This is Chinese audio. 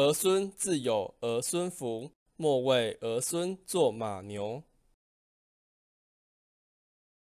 儿孙自有儿孙福，莫为儿孙做马牛。